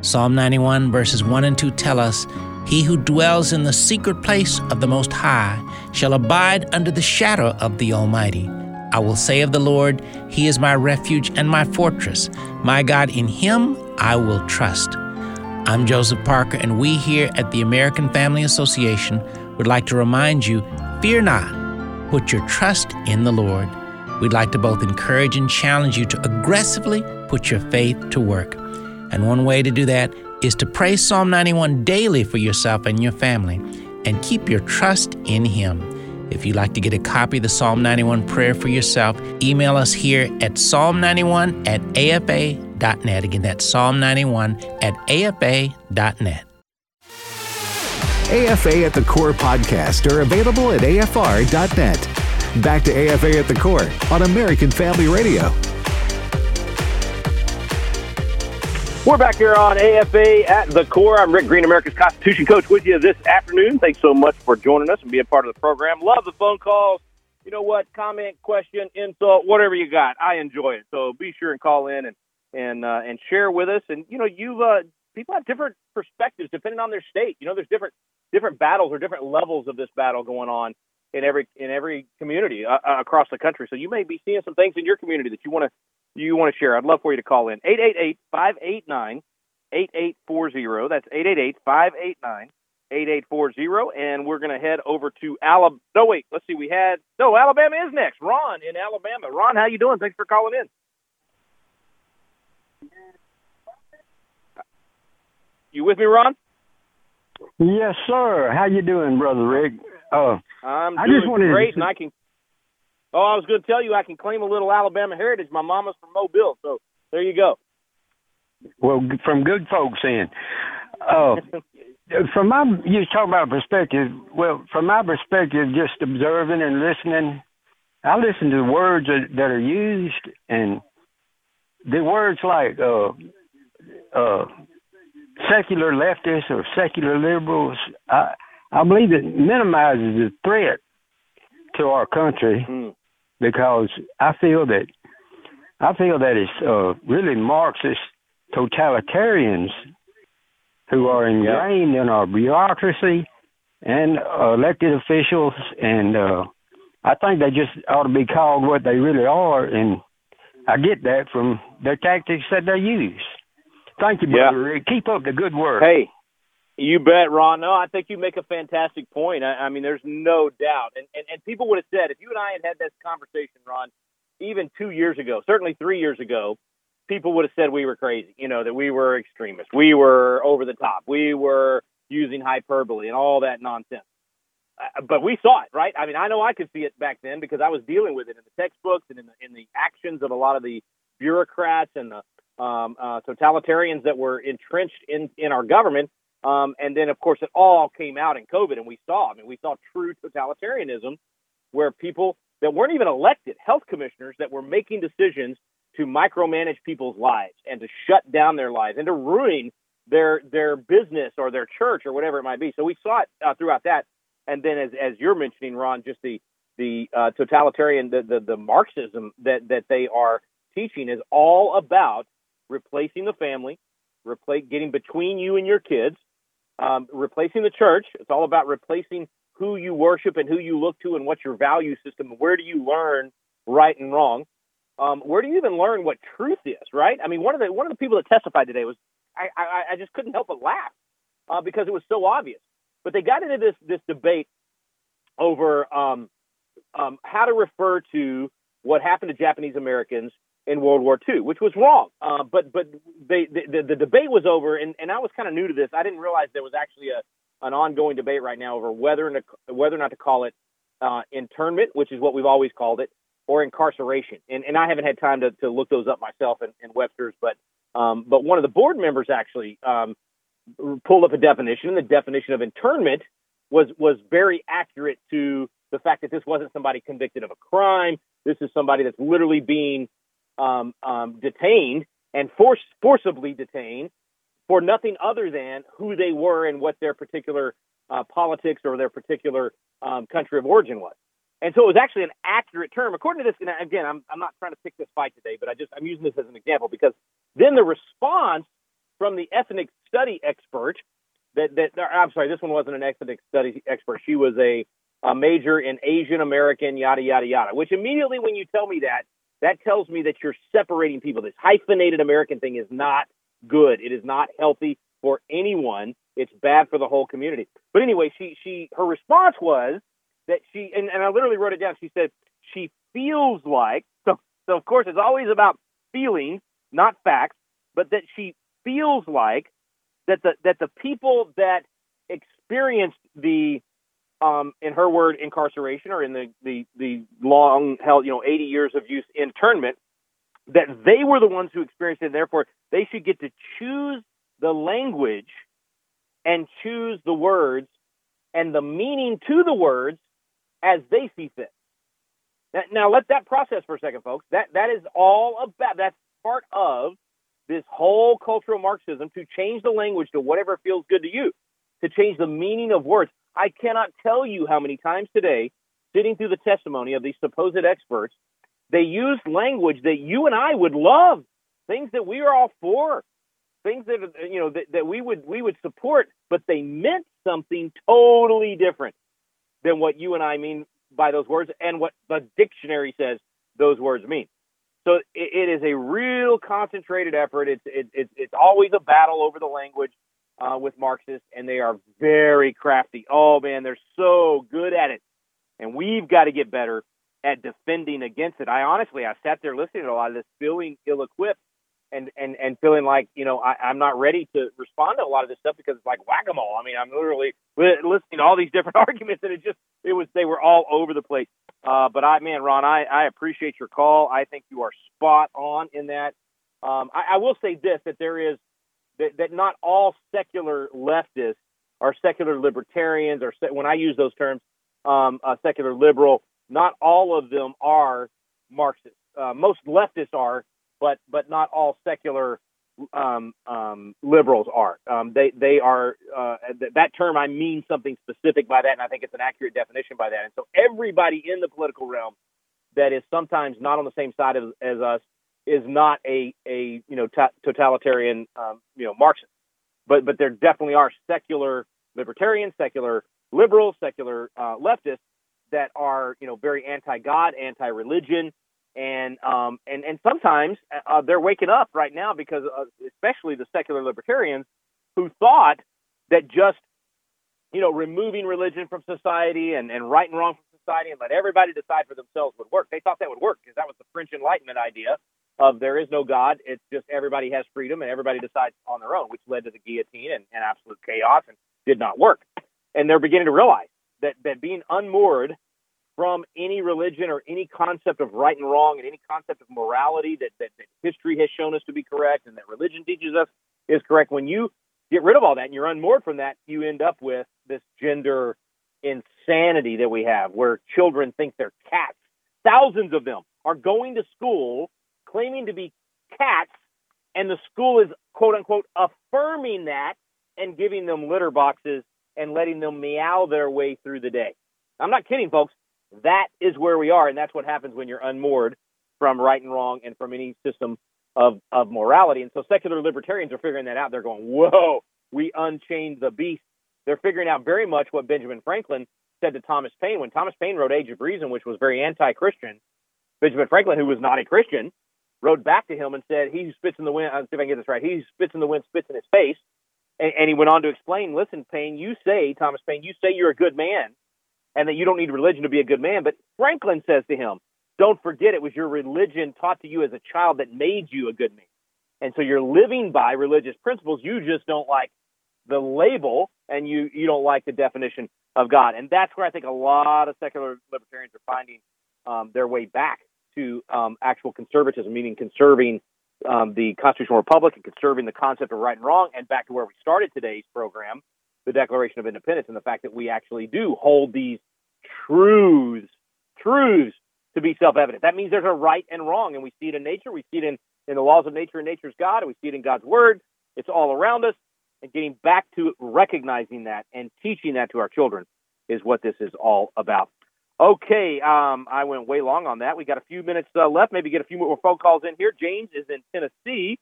Psalm 91, verses 1 and 2 tell us, He who dwells in the secret place of the Most High shall abide under the shadow of the Almighty. I will say of the Lord, He is my refuge and my fortress. My God, in Him I will trust. I'm Joseph Parker, and we here at the American Family Association would like to remind you fear not, put your trust in the Lord. We'd like to both encourage and challenge you to aggressively put your faith to work. And one way to do that is to pray Psalm 91 daily for yourself and your family and keep your trust in Him. If you'd like to get a copy of the Psalm 91 prayer for yourself, email us here at psalm91 at afa.net. Again, that's Psalm 91 at afa.net. AFA at the Core podcast are available at afr.net. Back to AFA at the Core on American Family Radio. We're back here on AFA at the core. I'm Rick Green, America's Constitution Coach, with you this afternoon. Thanks so much for joining us and being part of the program. Love the phone calls. You know what? Comment, question, insult, whatever you got. I enjoy it. So be sure and call in and and uh, and share with us. And you know, you uh, people have different perspectives depending on their state. You know, there's different different battles or different levels of this battle going on in every in every community uh, uh across the country. So you may be seeing some things in your community that you want to you want to share, I'd love for you to call in. 888-589-8840. That's 888-589-8840. And we're going to head over to Alabama. No, wait, let's see. We had, no, Alabama is next. Ron in Alabama. Ron, how you doing? Thanks for calling in. You with me, Ron? Yes, sir. How you doing, brother Rick? Uh, I'm I doing just wanted to great, say- and I can. Oh, I was going to tell you I can claim a little Alabama heritage. My mama's from Mobile, so there you go. well, from good folks in. Uh, [laughs] from my, you talking about perspective. Well, from my perspective, just observing and listening, I listen to the words that, that are used, and the words like uh, uh, secular leftists or secular liberals, I, I believe it minimizes the threat to our country Mm. because I feel that I feel that it's uh, really Marxist totalitarians who are ingrained in our bureaucracy and uh, elected officials, and uh, I think they just ought to be called what they really are. And I get that from their tactics that they use. Thank you, Yeah. brother Rick. Keep up the good work. Hey, you bet, Ron. No, I think you make a fantastic point. I, I mean, there's no doubt. And, and and people would have said if you and I had had this conversation, Ron, even two years ago, certainly three years ago, people would have said we were crazy. You know that we were extremists, we were over the top, we were using hyperbole and all that nonsense. Uh, but we saw it, right? I mean, I know I could see it back then because I was dealing with it in the textbooks and in the in the actions of a lot of the bureaucrats and the um, uh, totalitarians that were entrenched in in our government. Um, and then, of course, it all came out in COVID, and we saw. I mean, we saw true totalitarianism, where people that weren't even elected, health commissioners, that were making decisions to micromanage people's lives and to shut down their lives and to ruin their their business or their church or whatever it might be. So we saw it uh, throughout that. And then, as as you're mentioning, Ron, just the the uh, totalitarian, the, the the Marxism that that they are teaching is all about replacing the family, replace getting between you and your kids, um, replacing the church. It's all about replacing who you worship and who you look to and what's your value system. Where do you learn right and wrong? Um, where do you even learn what truth is? Right? I mean, one of the one of the people that testified today was I I, I just couldn't help but laugh uh, because it was so obvious. But they got into this this debate over um, um, how to refer to what happened to Japanese Americans in World War II, which was wrong. Uh, but but they, the, the debate was over, and, and I was kind of new to this. I didn't realize there was actually a an ongoing debate right now over whether to, whether or not to call it uh, internment, which is what we've always called it, or incarceration. And, and I haven't had time to, to look those up myself in, in Webster's, but um, but one of the board members actually um, pulled up a definition, and the definition of internment was was very accurate to the fact that this wasn't somebody convicted of a crime. This is somebody that's literally being um, um, detained and force, forcibly detained for nothing other than who they were and what their particular uh, politics or their particular um, country of origin was. And so it was actually an accurate term. According to this, and again, I'm, I'm not trying to pick this fight today, but I just I'm using this as an example because then the response from the ethnic study expert that that I'm sorry, this one wasn't an ethnic study expert. She was a, a major in Asian American, yada yada yada. Which immediately, when you tell me that, that tells me that you're separating people. This hyphenated American thing is not good. It is not healthy for anyone. It's bad for the whole community. But anyway, she she her response was that she and, and I literally wrote it down. She said she feels like so so of course it's always about feelings, not facts, but that she feels like that the that the people that experienced the um, in her word incarceration or in the the the long held you know 80 years of use internment that they were the ones who experienced it and therefore they should get to choose the language and choose the words and the meaning to the words as they see fit. Now, now let that process for a second folks. That that is all about that's part of this whole cultural marxism to change the language to whatever feels good to you to change the meaning of words I cannot tell you how many times today, sitting through the testimony of these supposed experts, they used language that you and I would love, things that we are all for, things that you know that, that we would we would support, but they meant something totally different than what you and I mean by those words and what the dictionary says those words mean. So it, it is a real concentrated effort. It's it, it, it's always a battle over the language uh, with Marxists, and they are very crafty. Oh man, they're so good at it, and we've got to get better at defending against it. I honestly, I sat there listening to a lot of this, feeling ill-equipped, and and and feeling like you know I, I'm not ready to respond to a lot of this stuff because it's like whack-a-mole. I mean, I'm literally listening to all these [laughs] different arguments, and it just it was they were all over the place. Uh, but I, man, Ron, I, I appreciate your call. I think you are spot on in that. Um, I, I will say this: that there is that, that not all secular leftists are secular libertarians, or se- when I use those terms, um, uh, secular liberal. Not all of them are Marxists. Uh, most leftists are, but but not all secular um, um, liberals are. Um, they they are uh, th- that term. I mean something specific by that, and I think it's an accurate definition by that. And so everybody in the political realm that is sometimes not on the same side as, as us is not a a you know t- totalitarian um, you know Marxist, but but there definitely are secular libertarians, secular liberals, secular uh, leftists that are you know very anti-God, anti-religion, and um, and and sometimes uh, they're waking up right now because uh, especially the secular libertarians who thought that just you know removing religion from society and, and right and wrong from society and let everybody decide for themselves would work. They thought that would work because that was the French Enlightenment idea of there is no God. It's just everybody has freedom and everybody decides on their own, which led to the guillotine and, and absolute chaos and did not work. And they're beginning to realize that that being unmoored from any religion or any concept of right and wrong and any concept of morality that, that, that history has shown us to be correct and that religion teaches us is correct. When you get rid of all that and you're unmoored from that, you end up with this gender insanity that we have where children think they're cats. Thousands of them are going to school claiming to be cats, and the school is quote unquote affirming that and giving them litter boxes and letting them meow their way through the day. I'm not kidding, folks. That is where we are, and that's what happens when you're unmoored from right and wrong and from any system of, of morality. And so secular libertarians are figuring that out. They're going, whoa, we unchained the beast. They're figuring out very much what Benjamin Franklin said to Thomas Paine. When Thomas Paine wrote Age of Reason, which was very anti Christian, Benjamin Franklin, who was not a Christian, wrote back to him and said, He who spits in the wind, I'll see if I can get this right, he who spits in the wind spits in his face. And, and he went on to explain, listen, Paine, you say, Thomas Paine, you say you're a good man and that you don't need religion to be a good man. But Franklin says to him, don't forget it was your religion taught to you as a child that made you a good man. And so you're living by religious principles. You just don't like the label and you, you don't like the definition of God. And that's where I think a lot of secular libertarians are finding um, their way back to um, actual conservatism, meaning conserving um, the constitutional republic and conserving the concept of right and wrong, and back to where we started today's program, the Declaration of Independence, and the fact that we actually do hold these truths, truths to be self-evident. That means there's a right and wrong, and we see it in nature, we see it in, in the laws of nature and nature's God, and we see it in God's word. It's all around us, and getting back to recognizing that and teaching that to our children is what this is all about. Okay, um, I went way long on that. We got a few minutes uh, left. Maybe get a few more phone calls in here. James is in Tennessee.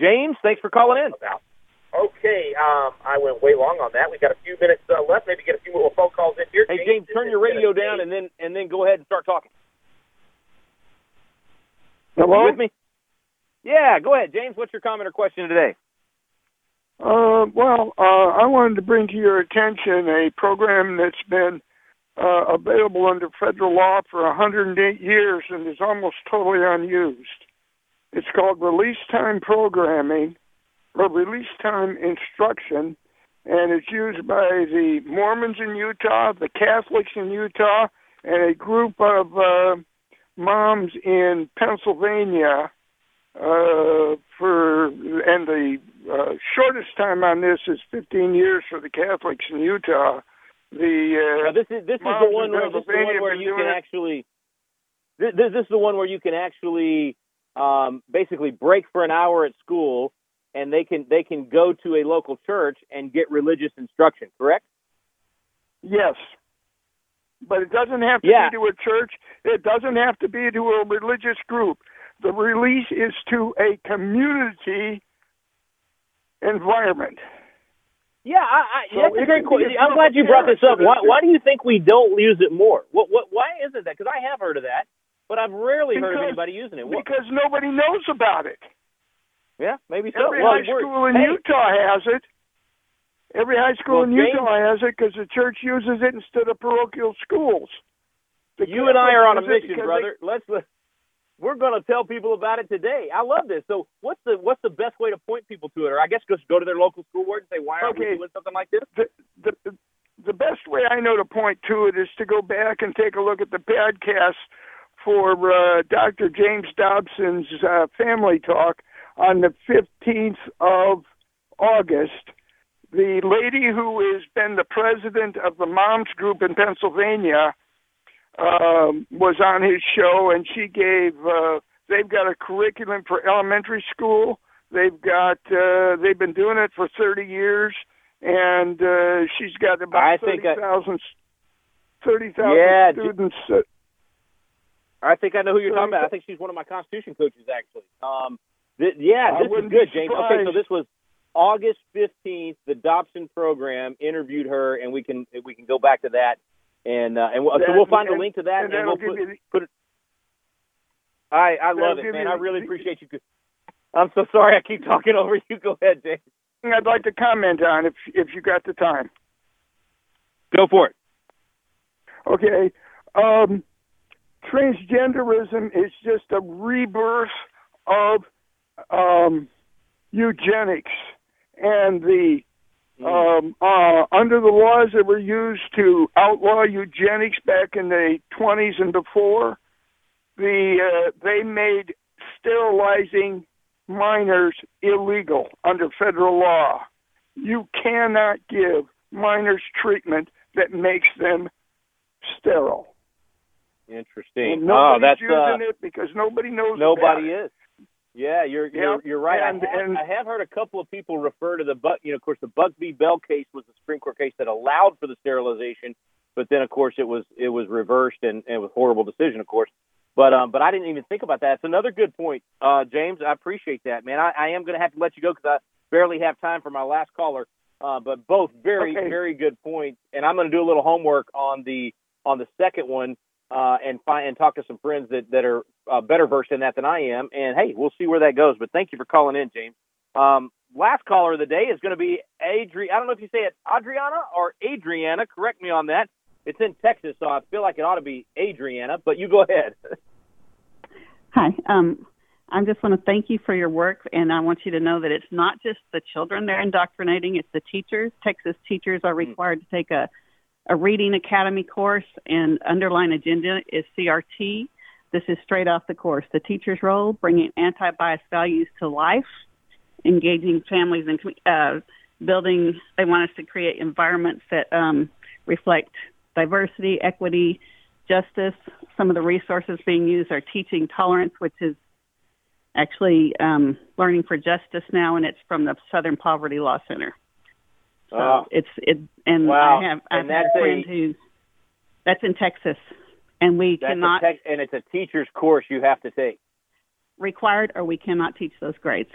James, thanks for calling in. Okay, um, I went way long on that. We've got a few minutes uh, left. Maybe get a few more phone calls in here. Hey, James, turn your radio down and then and then go ahead and start talking. Hello? You with me? Yeah, go ahead, James. What's your comment or question today? Uh, well, uh, I wanted to bring to your attention a program that's been uh, available under federal law for 108 years and is almost totally unused. It's called Release Time Programming or Release Time Instruction, and it's used by the Mormons in Utah, the Catholics in Utah, and a group of uh, moms in Pennsylvania. Uh, for and the uh, shortest time on this is 15 years for the Catholics in Utah. The uh, Now, this is this is the one where this the one where you can it- actually this, this this is the one where you can actually um, basically break for an hour at school and they can they can go to a local church and get religious instruction. Correct? Yes. But it doesn't have to Yeah. be to a church. It doesn't have to be to a religious group. The release is to a community environment. Yeah, I, I, So that's a great question. I'm glad you brought this up. Why, why do you think we don't use it more? What, what, why isn't that? Because I have heard of that, but I've rarely heard of anybody using it. What, Because nobody knows about it. Yeah, maybe so. Every Well, high school in hey, Utah has it. Every high school Well, in James- Utah has it because the church uses it instead of parochial schools. The you and I are on a Catholics use it mission, brother. Let's. let- We're going to tell people about it today. I love this. So, what's the what's the best way to point people to it? Or I guess just go to their local school board and say, "Why aren't Okay. we doing something like this?" the, the the best way I know to point to it is to go back and take a look at the podcast for uh, Dr. James Dobson's uh, family talk on the 15th of August. The lady who has been the president of the Moms Group in Pennsylvania um, was on his show, and she gave. Uh, they've got a curriculum for elementary school, They've got uh, they've been doing it for 30 years, and uh, she's got about I 30,000 30,000 Yeah, students. I think I know who you're talking about. I think she's one of my Constitution coaches, actually. Um, th- yeah, this is good, James. Okay, so this was August 15th. The Dobson program interviewed her, and we can we can go back to that, and uh, and we'll, so we'll find a link to that, and and, we'll put, the- put it. I I love it, man. you I really appreciate you. I'm so sorry. I keep talking over you. Go ahead, James. I'd like to comment on if if you got the time. Go for it. Okay. Um, transgenderism is just a rebirth of um, eugenics and the um, uh, under the laws that were used to outlaw eugenics back in the 20s and before, the uh, they made sterilizing minors illegal under federal law. You cannot give minors treatment that makes them sterile. Interesting. And oh, nobody's that's using uh, it because nobody knows. Nobody is. Yeah, you're you're, Yep, you're right. and- I, have, and- I have heard a couple of people refer to the but you know, of course, the Buck v. Bell case was the Supreme Court case that allowed for the sterilization, but then of course it was it was reversed and, and it was a horrible decision, of course. But um, but I didn't even think about that. It's another good point, uh, James. I appreciate that, man. I, I am going to have to let you go because I barely have time for my last caller. Uh, but both very Okay. very good points, and I'm going to do a little homework on the on the second one uh, and find and talk to some friends that that are uh, better versed in that than I am. And hey, we'll see where that goes. But thank you for calling in, James. Um, last caller of the day is going to be Adri. I don't know if you say it Adriana or Adriana. Correct me on that. It's in Texas, so I feel like it ought to be Adriana. But you go ahead. [laughs] Hi. Um, I just want to thank you for your work, and I want you to know that it's not just the children they're indoctrinating; it's the teachers. Texas teachers are required to take a a reading academy course, and underlying agenda is CRT. This is straight off the course. The teacher's role: bringing anti-bias values to life, engaging families and uh, building. They want us to create environments that um, reflect diversity, equity, justice. Some of the resources being used are teaching tolerance, which is actually um, learning for justice now, and it's from the Southern Poverty Law Center. So Oh. it's it, and Wow. I have I And have that's a a- friend who that's in Texas, and we That's cannot tech- and it's a teacher's course you have to take. required or we cannot teach those grades.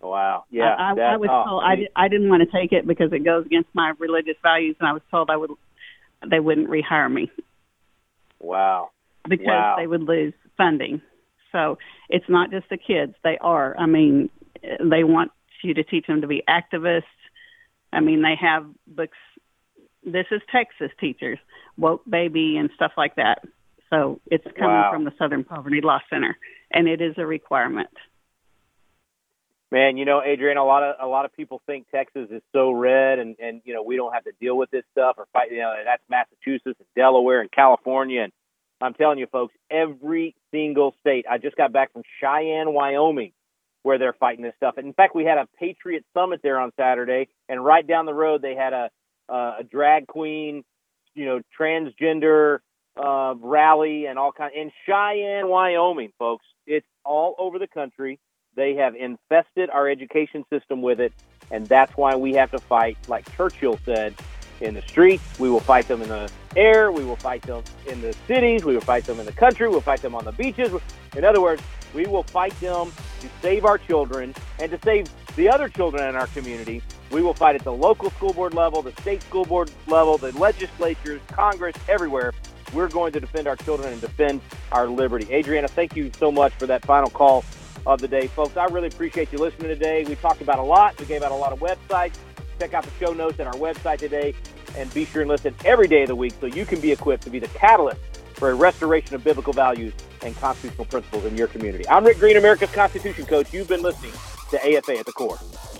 Wow. Yeah. I, I, that- I was oh, told I, I didn't want to take it because it goes against my religious values, and I was told I would they wouldn't rehire me Wow. because Wow. they would lose funding. So it's not just the kids; they are. I mean, they want you to teach them to be activists. I mean, they have books. This is Texas teachers, woke baby, and stuff like that. So it's coming Wow. from the Southern Poverty Law Center, and it is a requirement. Man, you know, Adrian, a lot of a lot of people think Texas is so red, and and you know we don't have to deal with this stuff or fight. You know, that's Massachusetts and Delaware and California, and I'm telling you, folks, every single state. I just got back from Cheyenne, Wyoming, where they're fighting this stuff. And in fact, we had a Patriot Summit there on Saturday, and right down the road they had a uh, a drag queen, you know, transgender uh, rally and all kind in Cheyenne, Wyoming, folks. It's all over the country. They have infested our education system with it, and that's why we have to fight. Like Churchill said, in the streets, we will fight them in the air, we will fight them in the cities, we will fight them in the country, we'll fight them on the beaches. In other words, we will fight them to save our children and to save the other children in our community. We will fight at the local school board level, the state school board level, the legislatures, Congress, everywhere. We're going to defend our children and defend our liberty. Adriana, thank you so much for that final call of the day, folks. I really appreciate you listening today. We talked about a lot. We gave out a lot of websites. Check out the show notes at our website today and be sure and listen every day of the week so you can be equipped to be the catalyst for a restoration of biblical values and constitutional principles in your community. I'm Rick Green, America's Constitution Coach. You've been listening to AFA at the Core.